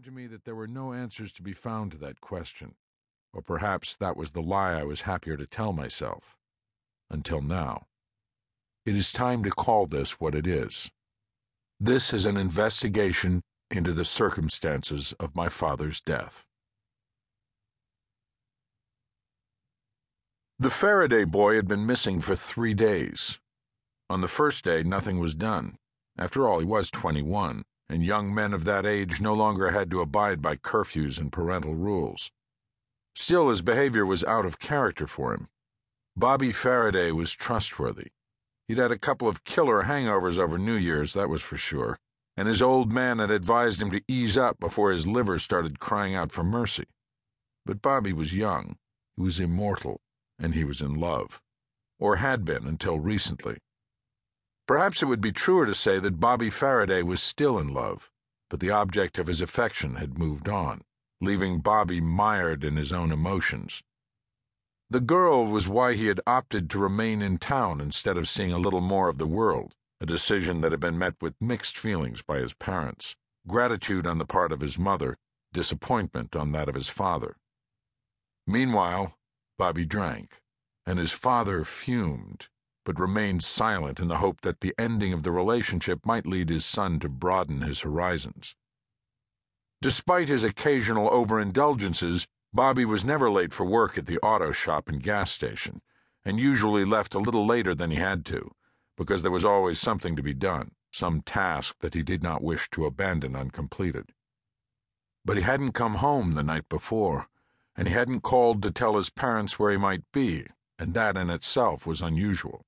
seemed to me that there were no answers to be found to that question, or perhaps that was the lie I was happier to tell myself. Until now. It is time to call this what it is. This is an investigation into the circumstances of my father's death. The Faraday boy had been missing for three days. On the first day, nothing was done. After all, he was 21, and young men of that age no longer had to abide by curfews and parental rules. Still, his behavior was out of character for him. Bobby Faraday was trustworthy. He'd had a couple of killer hangovers over New Year's, that was for sure, and his old man had advised him to ease up before his liver started crying out for mercy. But Bobby was young, he was immortal, and he was in love. Or had been until recently. Perhaps it would be truer to say that Bobby Faraday was still in love, but the object of his affection had moved on, leaving Bobby mired in his own emotions. The girl was why he had opted to remain in town instead of seeing a little more of the world, a decision that had been met with mixed feelings by his parents gratitude on the part of his mother, disappointment on that of his father. Meanwhile, Bobby drank, and his father fumed but remained silent in the hope that the ending of the relationship might lead his son to broaden his horizons. Despite his occasional overindulgences, Bobby was never late for work at the auto shop and gas station, and usually left a little later than he had to, because there was always something to be done, some task that he did not wish to abandon uncompleted. But he hadn't come home the night before, and he hadn't called to tell his parents where he might be, and that in itself was unusual.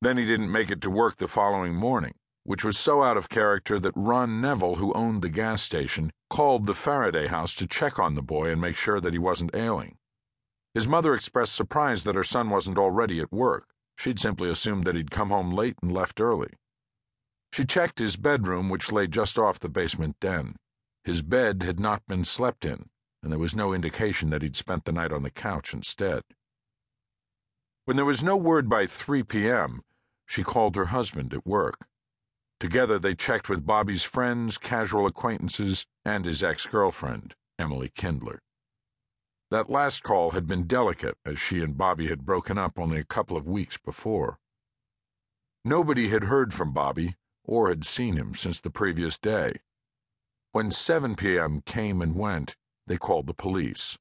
Then he didn't make it to work the following morning, which was so out of character that Ron Neville, who owned the gas station, called the Faraday house to check on the boy and make sure that he wasn't ailing. His mother expressed surprise that her son wasn't already at work. She'd simply assumed that he'd come home late and left early. She checked his bedroom, which lay just off the basement den. His bed had not been slept in, and there was no indication that he'd spent the night on the couch instead. When there was no word by 3 p.m., she called her husband at work. Together they checked with Bobby's friends, casual acquaintances, and his ex girlfriend, Emily Kindler. That last call had been delicate, as she and Bobby had broken up only a couple of weeks before. Nobody had heard from Bobby or had seen him since the previous day. When 7 p.m. came and went, they called the police.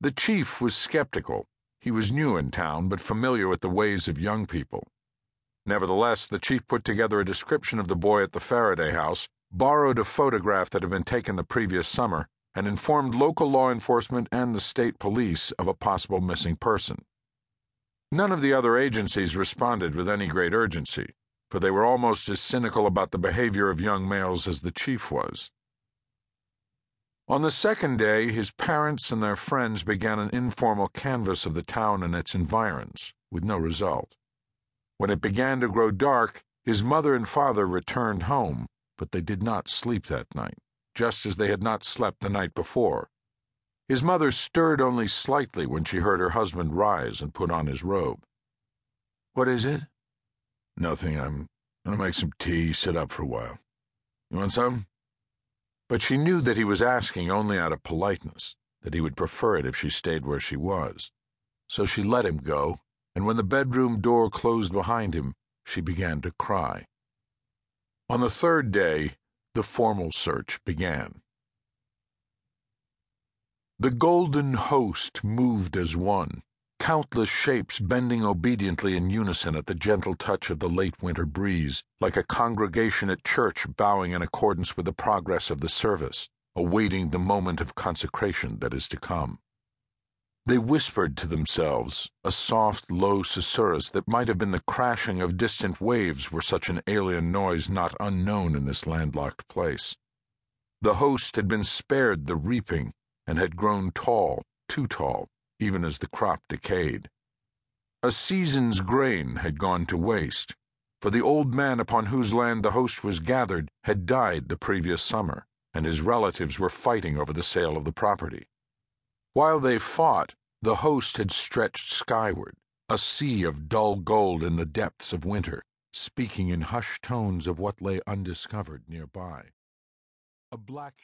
The chief was skeptical. He was new in town, but familiar with the ways of young people. Nevertheless, the chief put together a description of the boy at the Faraday house, borrowed a photograph that had been taken the previous summer, and informed local law enforcement and the state police of a possible missing person. None of the other agencies responded with any great urgency, for they were almost as cynical about the behavior of young males as the chief was. On the second day, his parents and their friends began an informal canvass of the town and its environs, with no result. When it began to grow dark, his mother and father returned home, but they did not sleep that night, just as they had not slept the night before. His mother stirred only slightly when she heard her husband rise and put on his robe. What is it? Nothing. I'm going to make some tea, sit up for a while. You want some? But she knew that he was asking only out of politeness, that he would prefer it if she stayed where she was. So she let him go and when the bedroom door closed behind him, she began to cry. On the third day, the formal search began. The golden host moved as one, countless shapes bending obediently in unison at the gentle touch of the late winter breeze, like a congregation at church bowing in accordance with the progress of the service, awaiting the moment of consecration that is to come. They whispered to themselves, a soft, low susurrus that might have been the crashing of distant waves were such an alien noise not unknown in this landlocked place. The host had been spared the reaping and had grown tall, too tall, even as the crop decayed. A season's grain had gone to waste, for the old man upon whose land the host was gathered had died the previous summer, and his relatives were fighting over the sale of the property. While they fought, the host had stretched skyward, a sea of dull gold in the depths of winter, speaking in hushed tones of what lay undiscovered nearby. A black